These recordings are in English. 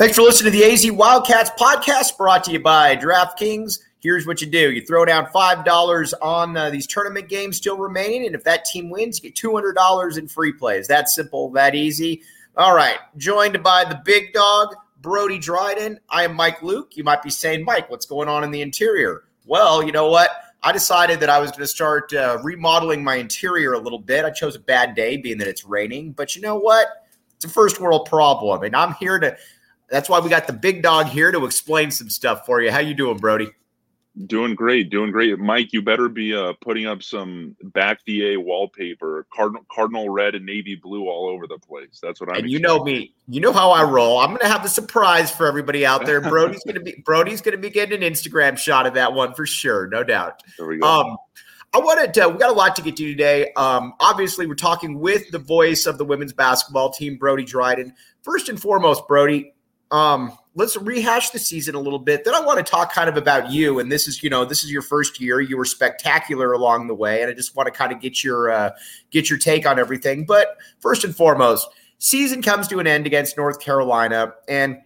Thanks for listening to the AZ Wildcats podcast brought to you by DraftKings. Here's what you do you throw down $5 on uh, these tournament games still remaining. And if that team wins, you get $200 in free plays. That simple, that easy. All right. Joined by the big dog, Brody Dryden. I am Mike Luke. You might be saying, Mike, what's going on in the interior? Well, you know what? I decided that I was going to start uh, remodeling my interior a little bit. I chose a bad day, being that it's raining. But you know what? It's a first world problem, and I'm here to that's why we got the big dog here to explain some stuff for you. How you doing, Brody? Doing great, doing great, Mike. You better be uh, putting up some back VA wallpaper, cardinal cardinal red and navy blue all over the place. That's what I'm. And you know me, you know how I roll. I'm going to have a surprise for everybody out there. Brody's going to be Brody's going to be getting an Instagram shot of that one for sure, no doubt. There we go. Um, I wanted to, we got a lot to get to today. Um, obviously, we're talking with the voice of the women's basketball team, Brody Dryden. First and foremost, Brody, um, let's rehash the season a little bit. Then I want to talk kind of about you. And this is, you know, this is your first year. You were spectacular along the way, and I just want to kind of get your uh, get your take on everything. But first and foremost, season comes to an end against North Carolina, and I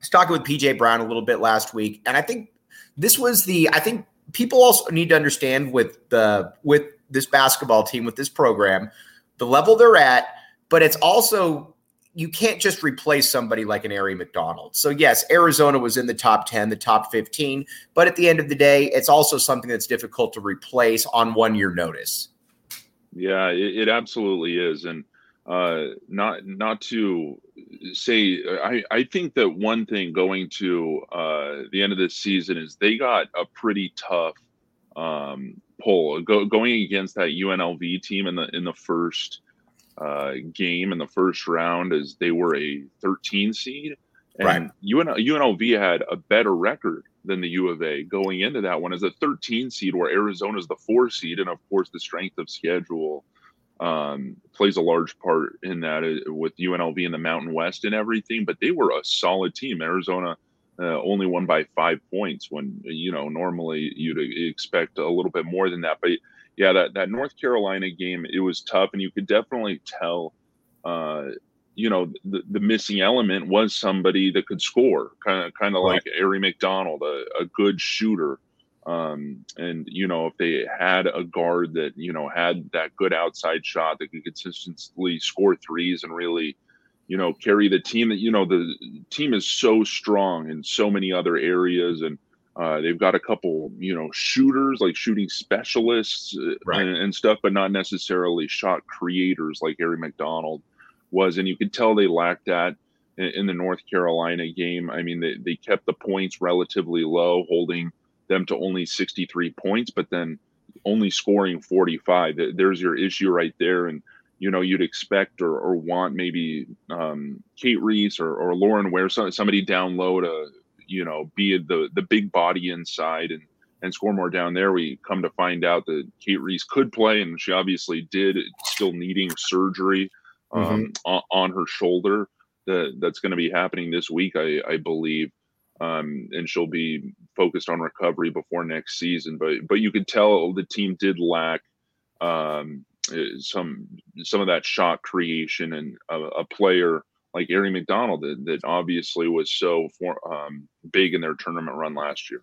was talking with PJ Brown a little bit last week, and I think this was the. I think people also need to understand with the with this basketball team with this program, the level they're at, but it's also you can't just replace somebody like an Aari McDonald. So yes, Arizona was in the top 10, the top 15, but at the end of the day, it's also something that's difficult to replace on one year notice. Yeah, it, it absolutely is. And uh, not not to say I, I think that one thing going to uh, the end of this season is they got a pretty tough um, pull go, going against that UNLV team in the in the first uh, game in the first round as they were a 13 seed. And right. UN, UNLV had a better record than the U of A going into that one as a 13 seed, where Arizona is the four seed. And of course, the strength of schedule um, plays a large part in that uh, with UNLV in the Mountain West and everything. But they were a solid team. Arizona uh, only won by five points when, you know, normally you'd expect a little bit more than that. But yeah, that, that North Carolina game, it was tough, and you could definitely tell, uh, you know, the, the missing element was somebody that could score, kind of kind of right. like Aari McDonald, a, a good shooter. Um, and you know, if they had a guard that you know had that good outside shot that could consistently score threes and really, you know, carry the team. That you know, the team is so strong in so many other areas and uh, they've got a couple, you know, shooters like shooting specialists uh, right. and, and, stuff, but not necessarily shot creators like Aari McDonald was. And you could tell they lacked that in, in, the North Carolina game. I mean, they, they kept the points relatively low, holding them to only 63 points, but then only scoring 45. There's your issue right there. And, you know, you'd expect or, or want maybe um, Cate Reese or, or Lauren Ware, somebody down low to you know, be the the big body inside and and score more down there. We come to find out that Cate Reese could play, and she obviously did, still needing surgery um, mm-hmm. on, on, her shoulder. That that's going to be happening this week, I, I believe, um, and she'll be focused on recovery before next season. But but you could tell the team did lack um, some some of that shot creation and a, a player like Aari McDonald that, that obviously was so for, um, big in their tournament run last year.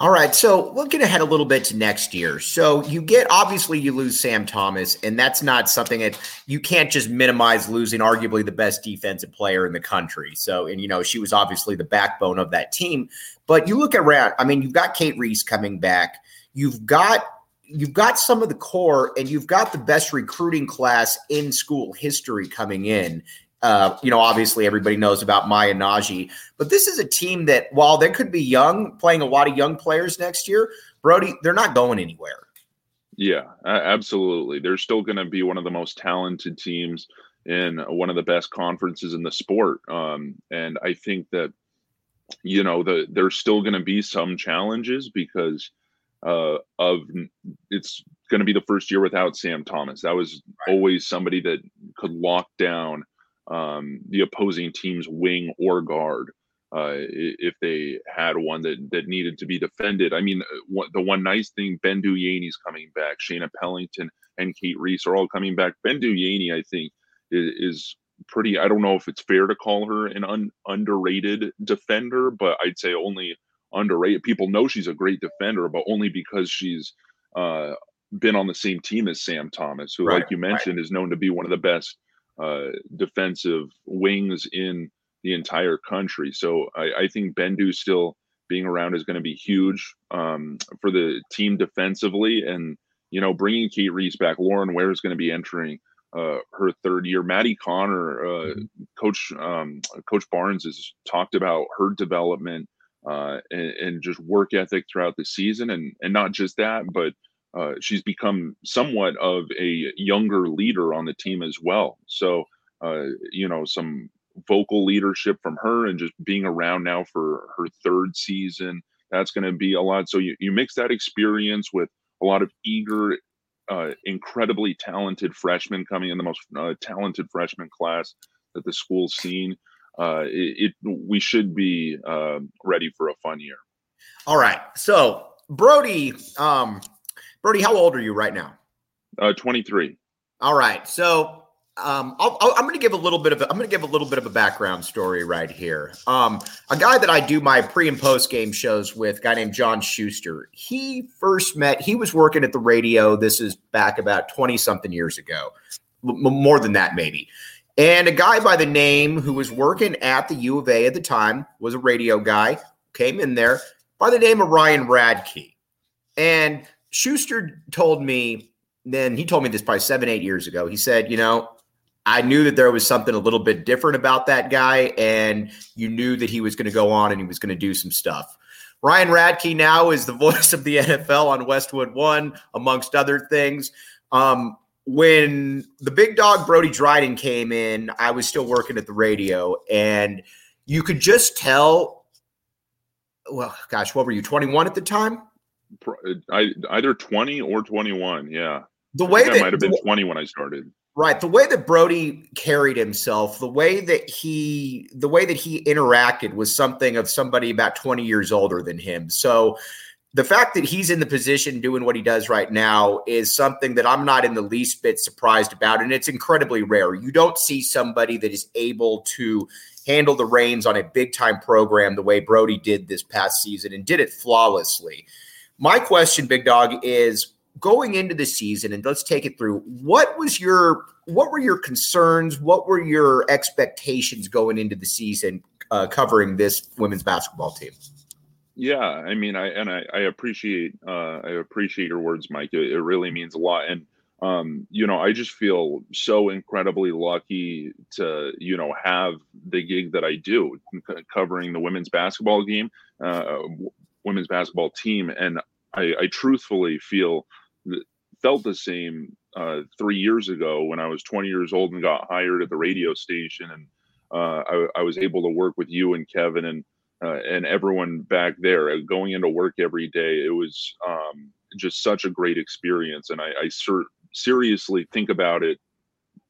All right, so looking ahead a little bit to next year. So you get obviously you lose Sam Thomas, and that's not something that you can't just minimize losing arguably the best defensive player in the country. So, and you know, she was obviously the backbone of that team. But you look around, I mean, you've got Cate Reese coming back, you've got you've got some of the core, and you've got the best recruiting class in school history coming in. Uh, you know, obviously everybody knows about Maya Nnaji, but this is a team that while they could be young, playing a lot of young players next year, Brody, they're not going anywhere. Yeah, absolutely. They're still going to be one of the most talented teams in one of the best conferences in the sport. Um, and I think that, you know, the, there's still going to be some challenges because uh, of it's going to be the first year without Sam Thomas. That was right. always somebody that could lock down um, the opposing team's wing or guard uh, if they had one that that needed to be defended. I mean, uh, the one nice thing, Bendu Yeaney's coming back, Shaina Pellington and Cate Reese are all coming back. Ben Duyani, I think, is, is pretty. I don't know if it's fair to call her an un, underrated defender, but I'd say only underrated. People know she's a great defender, but only because she's uh, been on the same team as Sam Thomas, who, right, like you mentioned, right. is known to be one of the best uh, defensive wings in the entire country. So I, I think Bendu still being around is going to be huge um, for the team defensively. And, you know, bringing Cate Reese back, Lauren Ware is going to be entering uh, her third year. Maddie Conner, uh, mm-hmm. Coach um, Coach Barnes has talked about her development uh, and, and, just work ethic throughout the season, and and not just that, but uh, she's become somewhat of a younger leader on the team as well. So uh, you know some vocal leadership from her and just being around now for her third season. That's going to be a lot. So you, you mix that experience with a lot of eager, uh, incredibly talented freshmen coming in, the most uh, talented freshman class that the school's seen. Uh, it, it, we should be uh, ready for a fun year. All right. So Brody, um, Brody, how old are you right now? Uh, 23. All right. So um, i am going to give a little bit of a, I'm going to give a little bit of a background story right here. Um, a guy that I do my pre and post game shows with, a guy named John Schuster. He first met. He was working at the radio. This is back about 20 something years ago, more than that maybe. And a guy by the name who was working at the U of A at the time was a radio guy. Came in there by the name of Ryan Radtke, and Schuster told me. Then he told me this probably seven, eight years ago. He said, you know, I knew that there was something a little bit different about that guy, and you knew that he was going to go on and he was going to do some stuff. Ryan Radtke now is the voice of the NFL on Westwood One, amongst other things. Um, when the big dog Brody Dryden came in, I was still working at the radio, and you could just tell. Well, gosh, what were you, 21 at the time? Uh, I, either 20 or 21. Yeah. The way that might have been 20 when I started. Right. The way that Brody carried himself, the way that he the way that he interacted was something of somebody about 20 years older than him. So the fact that he's in the position doing what he does right now is something that I'm not in the least bit surprised about. And it's incredibly rare. You don't see somebody that is able to handle the reins on a big time program the way Brody did this past season and did it flawlessly. My question, Big Dog, is going into the season and let's take it through what was your what were your concerns? What were your expectations going into the season uh, covering this women's basketball team? Yeah i mean i and i, I appreciate uh, i appreciate your words mike. It, it, really means a lot. And um, you know i just feel so incredibly lucky to you know have the gig that i do covering the women's basketball game. Uh, women's basketball team and I, I truthfully feel felt the same uh, three years ago when I was 20 years old and got hired at the radio station, and uh, I, I, was able to work with you and Kevin and uh, and everyone back there. Uh, going into work every day, it was um, just such a great experience, and I, I ser- seriously think about it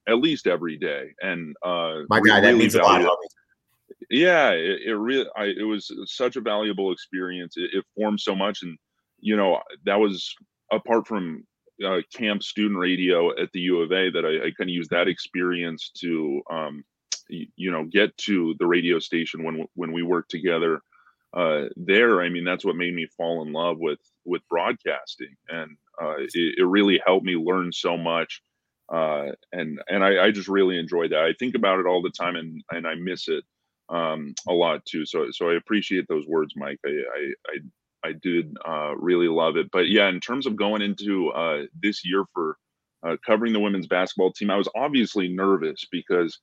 at least every day. And uh, my God, really that means a lot. Yeah, it, it really, I, it was such a valuable experience. It, it formed so much, and you know that was apart from uh, KAMP student radio at the U of A that I, I kind of used that experience to um, you know get to the radio station when when we worked together uh, there. I mean that's what made me fall in love with with broadcasting, and uh, it, it, really helped me learn so much. Uh, and and I, I, just really enjoyed that. I think about it all the time, and and I miss it um, a lot too. So so I appreciate those words, Mike. I I, I I did uh, really love it. But yeah, in terms of going into uh, this year for uh, covering the women's basketball team, I was obviously nervous because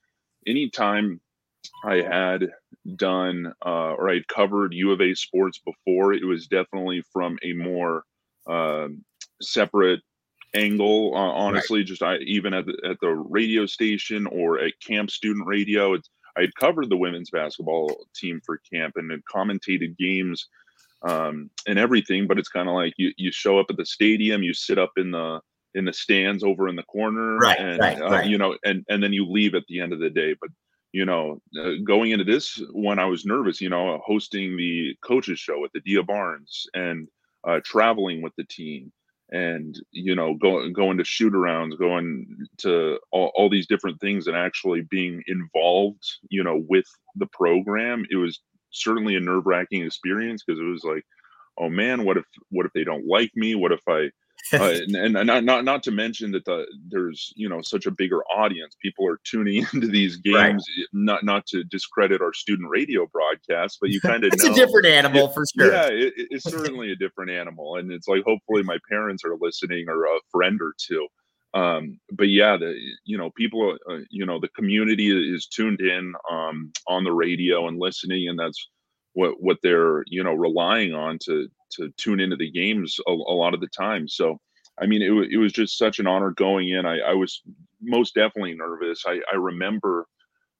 anytime I had done uh, or I'd covered U of A sports before, it was definitely from a more um, separate angle. Uh, honestly, right. just I even at the, at the radio station or at KAMP student radio, it's I had covered the women's basketball team for KAMP and had commentated games um, and everything. But it's kind of like you you show up at the stadium, you sit up in the in the stands over in the corner, right, and right, uh, right. you know, and and then you leave at the end of the day. But you know, uh, going into this when I was nervous. You know, hosting the coaches show at the Adia Barnes and uh, traveling with the team and you know going going to shoot arounds going to all, all these different things and actually being involved you know with the program it was certainly a nerve-wracking experience because it was like oh man what if what if they don't like me? What if i uh, and, and not, not not to mention that the, there's you know such a bigger audience. People are tuning into these games. Right. Not not to discredit our student radio broadcast, but you kind of it's know, a different animal it, for sure. Yeah, it, it's certainly a different animal, and it's like hopefully my parents are listening or a friend or two. Um, but yeah, the you know people, uh, you know the community is tuned in um, on the radio and listening, and that's what what they're you know relying on to to tune into the games a, a lot of the time. So, I mean, it, it was just such an honor going in. I, I was most definitely nervous. I, I remember,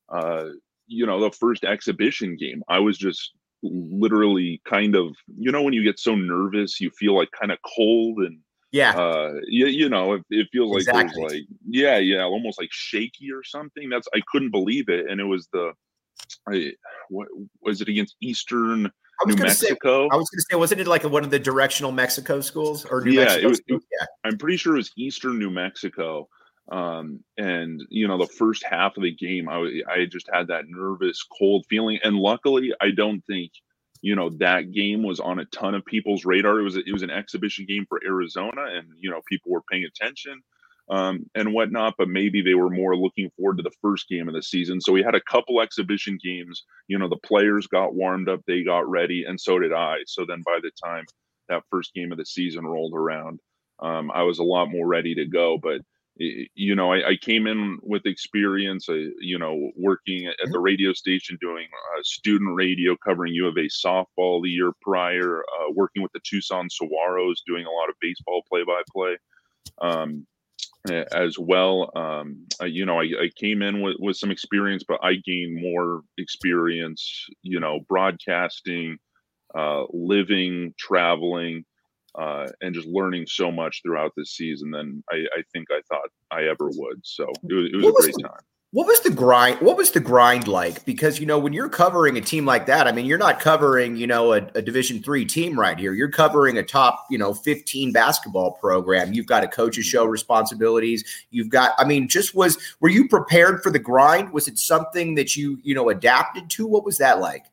uh, you know, the first exhibition game. I was just literally kind of, you know, when you get so nervous, you feel like kind of cold and yeah, uh, you, you know, it, it feels like exactly. there's like yeah, yeah, almost like shaky or something. That's I couldn't believe it, and it was the, I, what was it against Eastern? I was New Mexico. Say, I was going to say, wasn't it like one of the directional Mexico schools or New yeah, Mexico? It was, it, yeah, I'm pretty sure it was Eastern New Mexico. Um, and you know, the first half of the game, I I just had that nervous, cold feeling, and luckily, I don't think you know that game was on a ton of people's radar. It was it was an exhibition game for Arizona, and you know, people were paying attention um, and whatnot, but maybe they were more looking forward to the first game of the season. So we had a couple exhibition games. You know, the players got warmed up, they got ready, and so did I. So then by the time that first game of the season rolled around, um, I was a lot more ready to go. But you know, I, I came in with experience. Uh, you know, working at the mm-hmm. radio station, doing uh, student radio, covering U of A softball the year prior, uh, working with the Tucson Saguaros, doing a lot of baseball play-by-play. Um, as well. Um, you know, I, I, came in with, with some experience, but I gained more experience, you know, broadcasting, uh, living, traveling, uh, and just learning so much throughout this season than I, I think I thought I ever would. So it was, it was a great time. What was the grind? What was the grind like? Because you know, when you're covering a team like that, I mean, you're not covering you know a, a Division three team right here. You're covering a top you know 15 basketball program. You've got a coach's show responsibilities. You've got, I mean, just was were you prepared for the grind? Was it something that you you know adapted to? What was that like?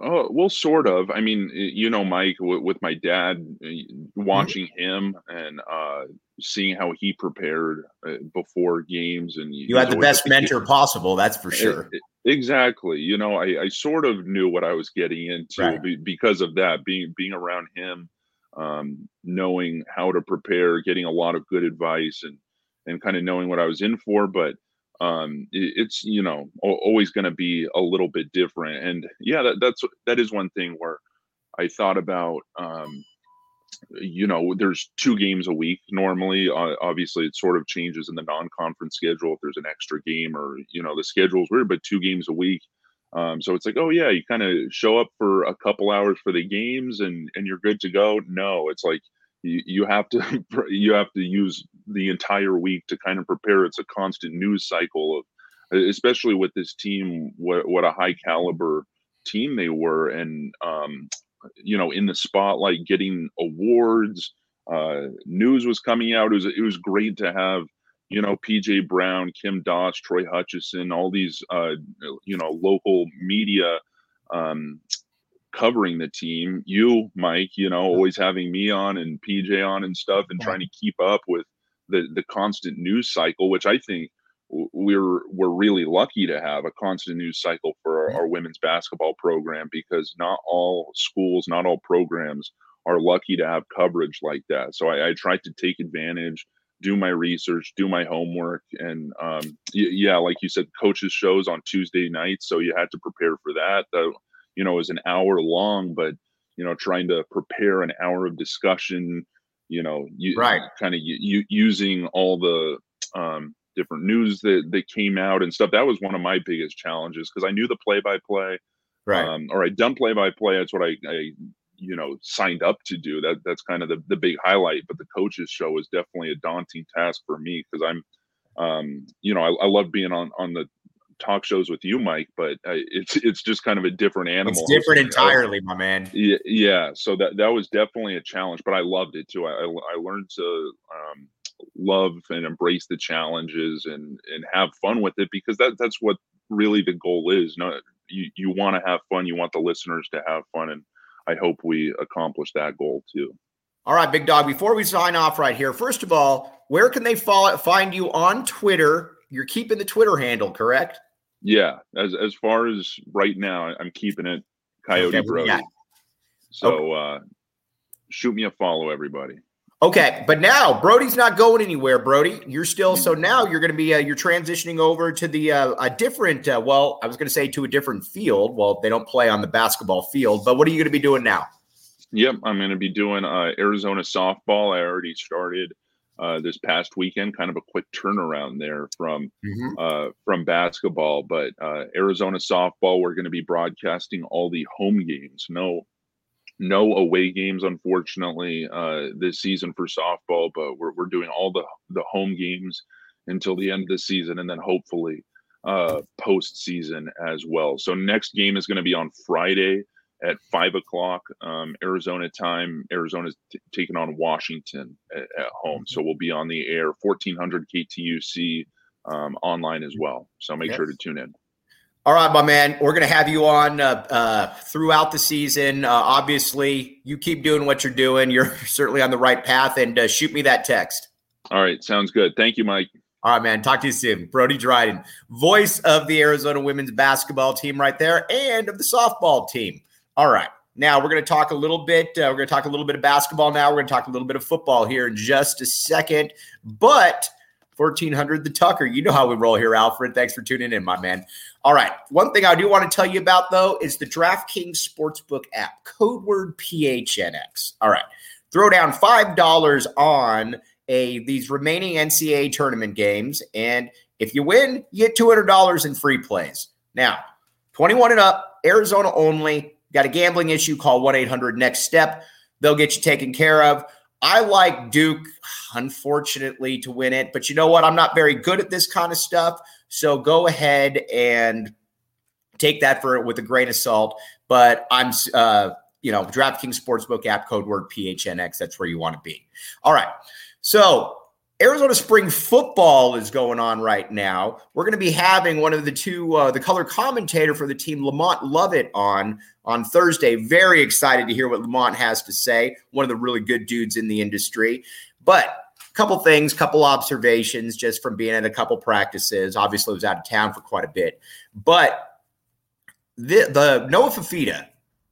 Oh well, sort of. I mean, you know, Mike, with my dad, mm-hmm. watching him and uh, seeing how he prepared uh, before games, and you had the best mentor possible. That's for sure. It, it, exactly. You know, I, I, sort of knew what I was getting into right. be, because of that. Being being around him, um, knowing how to prepare, getting a lot of good advice, and and kind of knowing what I was in for, but um it's you know always going to be a little bit different and yeah that, that's that is one thing where i thought about um you know there's two games a week normally uh, obviously it sort of changes in the non-conference schedule if there's an extra game or you know the schedule's weird but two games a week um, so it's like oh yeah you kind of show up for a couple hours for the games and and you're good to go? No it's like you, have to you have to use the entire week to kind of prepare. It's a constant news cycle of especially with this team what, what a high caliber team they were and um, you know in the spotlight getting awards uh, news was coming out. It was it was great to have you know pj brown kim doss troy hutchison all these uh, you know local media um, covering the team. You, Mike, you know, always having me on and PJ on and stuff, and trying to keep up with the the constant news cycle, which I think we're we're really lucky to have a constant news cycle for our, our women's basketball program because not all schools, not all programs are lucky to have coverage like that. So I, I tried to take advantage do my research, do my homework, and um, yeah, like you said, coaches shows on Tuesday nights, so you had to prepare for that. The you know is an hour long but you know trying to prepare an hour of discussion you know you right kind of you, using all the um, different news that that came out and stuff that was one of my biggest challenges because i knew the play by play right um, or i done play by play that's what I, I you know signed up to do that that's kind of the, the big highlight but the coaches show is definitely a daunting task for me because i'm um, you know I, I love being on on the talk shows with you, Mike, but uh, it's it's just kind of a different animal. It's different entirely, my man. Yeah, yeah. So that that was definitely a challenge, but I loved it too. I I, learned to um, love and embrace the challenges and and have fun with it because that that's what really the goal is. No, you you want to have fun. You want the listeners to have fun, and I hope we accomplish that goal too. All right, big dog. Before we sign off right here, first of all, where can they follow, find you on Twitter? You're keeping the Twitter handle, correct? Yeah. As as far as right now, I'm keeping it Coyote okay, Brody. So okay. uh, shoot me a follow, everybody. Okay, but now Brody's not going anywhere. Brody, you're still so mm-hmm. now you're going to be uh, you're transitioning over to the uh, a different. Uh, well, I was going to say to a different field. Well, they don't play on the basketball field, but what are you going to be doing now? Yep, I'm going to be doing uh, Arizona softball. I already started uh, this past weekend. Kind of a quick turnaround there from mm-hmm. uh, from basketball, but uh, Arizona softball. We're going to be broadcasting all the home games. No no away games, unfortunately, uh, this season for softball, but we're, we're doing all the, the home games until the end of the season and then hopefully uh, postseason as well. So, next game is going to be on Friday at five o'clock um, Arizona time. Arizona's t- taking on Washington at, at, home. So, we'll be on the air 1400 KTUC um, online as well. So, make yes. sure to tune in. All right, my man. We're going to have you on uh, uh, throughout the season. Uh, obviously, you keep doing what you're doing. You're certainly on the right path. And uh, shoot me that text. All right. Sounds good. Thank you, Mike. All right, man. Talk to you soon. Brody Dryden, voice of the Arizona women's basketball team right there and of the softball team. All right. Now we're going to talk a little bit. Uh, we're going to talk a little bit of basketball now. We're going to talk a little bit of football here in just a second. But 1400 the Tucker. You know how we roll here, Alfred. Thanks for tuning in, my man. All right. One thing I do want to tell you about, though, is the DraftKings Sportsbook app, code word PHNX. All right. Throw down $5 on a these remaining NCAA tournament games. And if you win, you get $200 in free plays. Now, 21 and up, Arizona only. Got a gambling issue, call 1 800 Next Step. They'll get you taken care of. I like Duke, unfortunately, to win it. But you know what? I'm not very good at this kind of stuff. So go ahead and take that for it with a grain of salt. But I'm, uh, you know, DraftKings Sportsbook app code word PHNX. That's where you want to be. All right. So Arizona spring football is going on right now. We're going to be having one of the two, uh, the color commentator for the team, Lamont Lovett, on on Thursday. Very excited to hear what Lamont has to say. One of the really good dudes in the industry. But a couple things, couple observations just from being at a couple practices. Obviously, I was out of town for quite a bit. But the, the Noah Fifita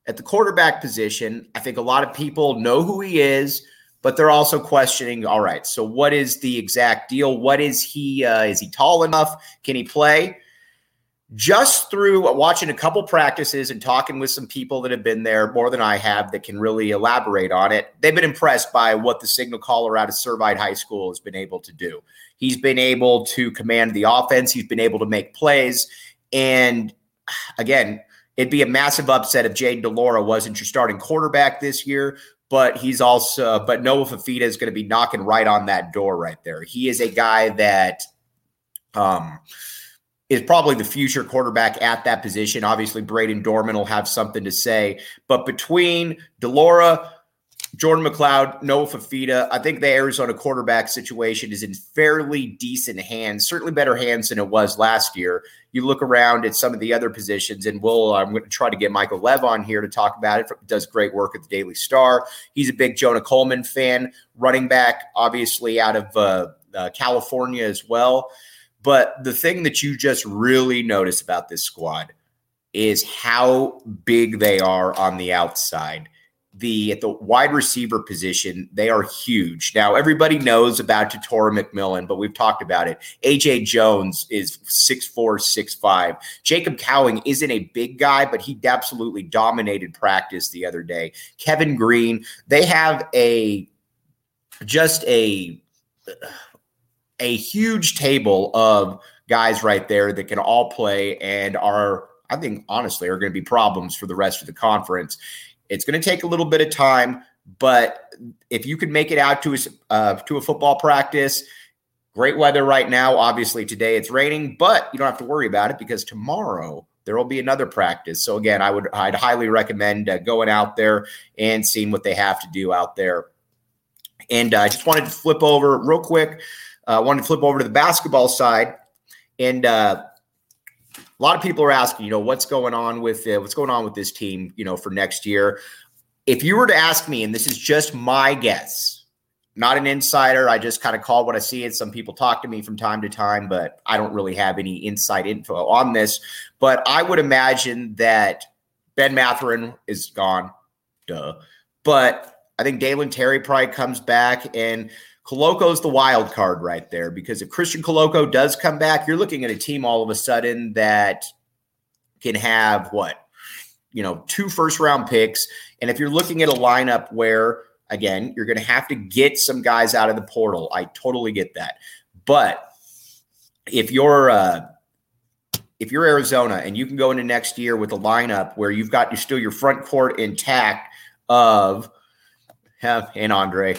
at the quarterback position, I think a lot of people know who he is but they're also questioning all right so what is the exact deal? What is he uh, is he tall enough? Can he play? Just through watching a couple practices and talking with some people that have been there more than i have that can really elaborate on it they've been impressed by what the signal caller out of servite high school has been able to do. He's been able to command the offense. He's been able to make plays. And again It'd be a massive upset if Jayden de Laura wasn't your starting quarterback this year but he's also but Noah Fifita is going to be knocking right on that door right there. He is a guy that um is probably the future quarterback at that position. Obviously, Braden Dorman will have something to say, but between de Laura, Jordan McCloud, Noah Fifita. I think the Arizona quarterback situation is in fairly decent hands, certainly better hands than it was last year. You look around at some of the other positions, and we'll, I'm going to try to get Michael Lev on here to talk about it. Does great work at the Daily Star. He's a big Jonah Coleman fan, running back, obviously out of uh, uh, California as well. But the thing that you just really notice about this squad is how big they are on the outside the at the wide receiver position, they are huge. Now everybody knows about Tetairoa McMillan, but we've talked about it. AJ Jones is six four, six five. Jacob Cowing isn't a big guy, but he absolutely dominated practice the other day. Kevin Green, they have a just a a huge table of guys right there that can all play and are I think honestly are going to be problems for the rest of the conference. It's going to take a little bit of time, but if you can make it out to a uh, to a football practice, Great weather right now. Obviously, today it's raining, but you don't have to worry about it because tomorrow there will be another practice. So again, I would I'd highly recommend uh, going out there and seeing what they have to do out there. And uh, I just wanted to flip over real quick. I uh, wanted to flip over to the basketball side, and uh, a lot of people are asking, you know, what's going on with uh, what's going on with this team, you know, for next year. If you were to ask me, and this is just my guess, not an insider. I just kind of call what I see. And some people talk to me from time to time, but I don't really have any inside info on this. But I would imagine that Ben Mathurin is gone. Duh. But I think Dalen Terry probably comes back and Koloko's the wild card right there because if Christian Koloko does come back, you're looking at a team all of a sudden that can have what? You know, two first round picks. And if you're looking at a lineup where Again, you're going to have to get some guys out of the portal. I totally get that. But if you're uh, if you're Arizona and you can go into next year with a lineup where you've got still your front court intact of and Andre,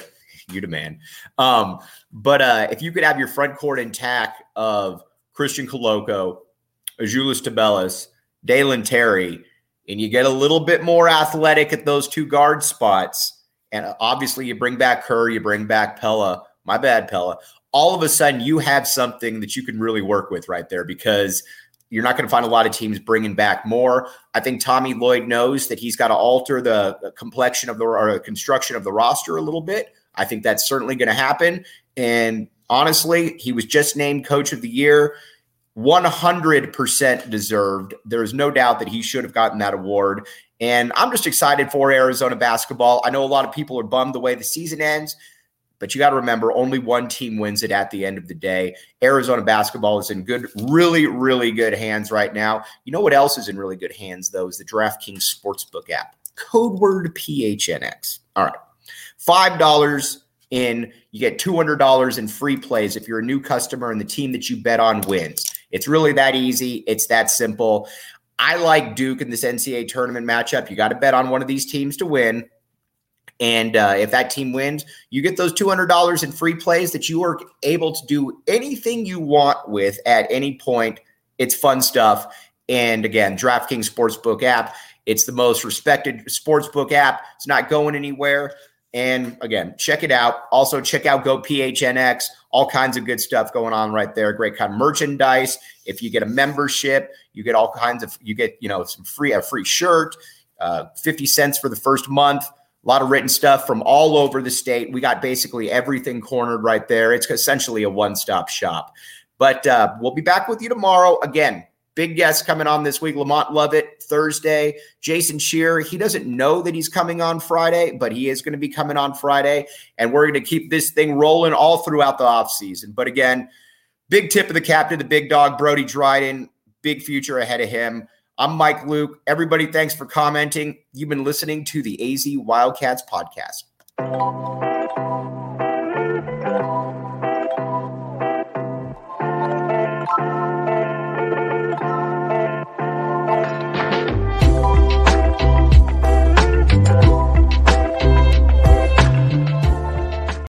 you demand. Um, but uh, if you could have your front court intact of Christian Koloko, Azuolas Tubelis, Dalen Terry, and you get a little bit more athletic at those two guard spots, and obviously you bring back her, you bring back Pelle. My bad, Pelle. All of a sudden, you have something that you can really work with right there because you're not going to find a lot of teams bringing back more. I think Tommy Lloyd knows that he's got to alter the complexion of the or construction of the roster a little bit. I think that's certainly going to happen. And honestly, he was just named coach of the year. 100% deserved. There is no doubt that he should have gotten that award. And I'm just excited for Arizona basketball. I know a lot of people are bummed the way the season ends, but you got to remember only one team wins it at the end of the day. Arizona basketball is in good, really, really good hands right now. You know what else is in really good hands, though, is the DraftKings Sportsbook app. Code word PHNX. All right. $5 in, you get $200 in free plays if you're a new customer and the team that you bet on wins. It's really that easy. It's that simple. I like Duke in this NCAA tournament matchup. You got to bet on one of these teams to win. And uh, if that team wins, you get those $200 in free plays that you are able to do anything you want with at any point. It's fun stuff. And again, DraftKings Sportsbook app, it's the most respected sportsbook app. It's not going anywhere. And again, check it out. Also, check out Go PHNX. All kinds of good stuff going on right there. Great kind of merchandise. If you get a membership, you get all kinds of. You get you know some free a free shirt, uh, fifty cents for the first month. A lot of written stuff from all over the state. We got basically everything cornered right there. It's essentially a one stop shop. But uh, we'll be back with you tomorrow again. Big guests coming on this week. Lamont Lovett Thursday. Jason Shearer. He doesn't know that he's coming on Friday, but he is going to be coming on Friday. And we're going to keep this thing rolling all throughout the offseason. But again, big tip of the captain, the big dog, Brody Dryden. Big future ahead of him. I'm Mike Luke. Everybody, thanks for commenting. You've been listening to the AZ Wildcats podcast.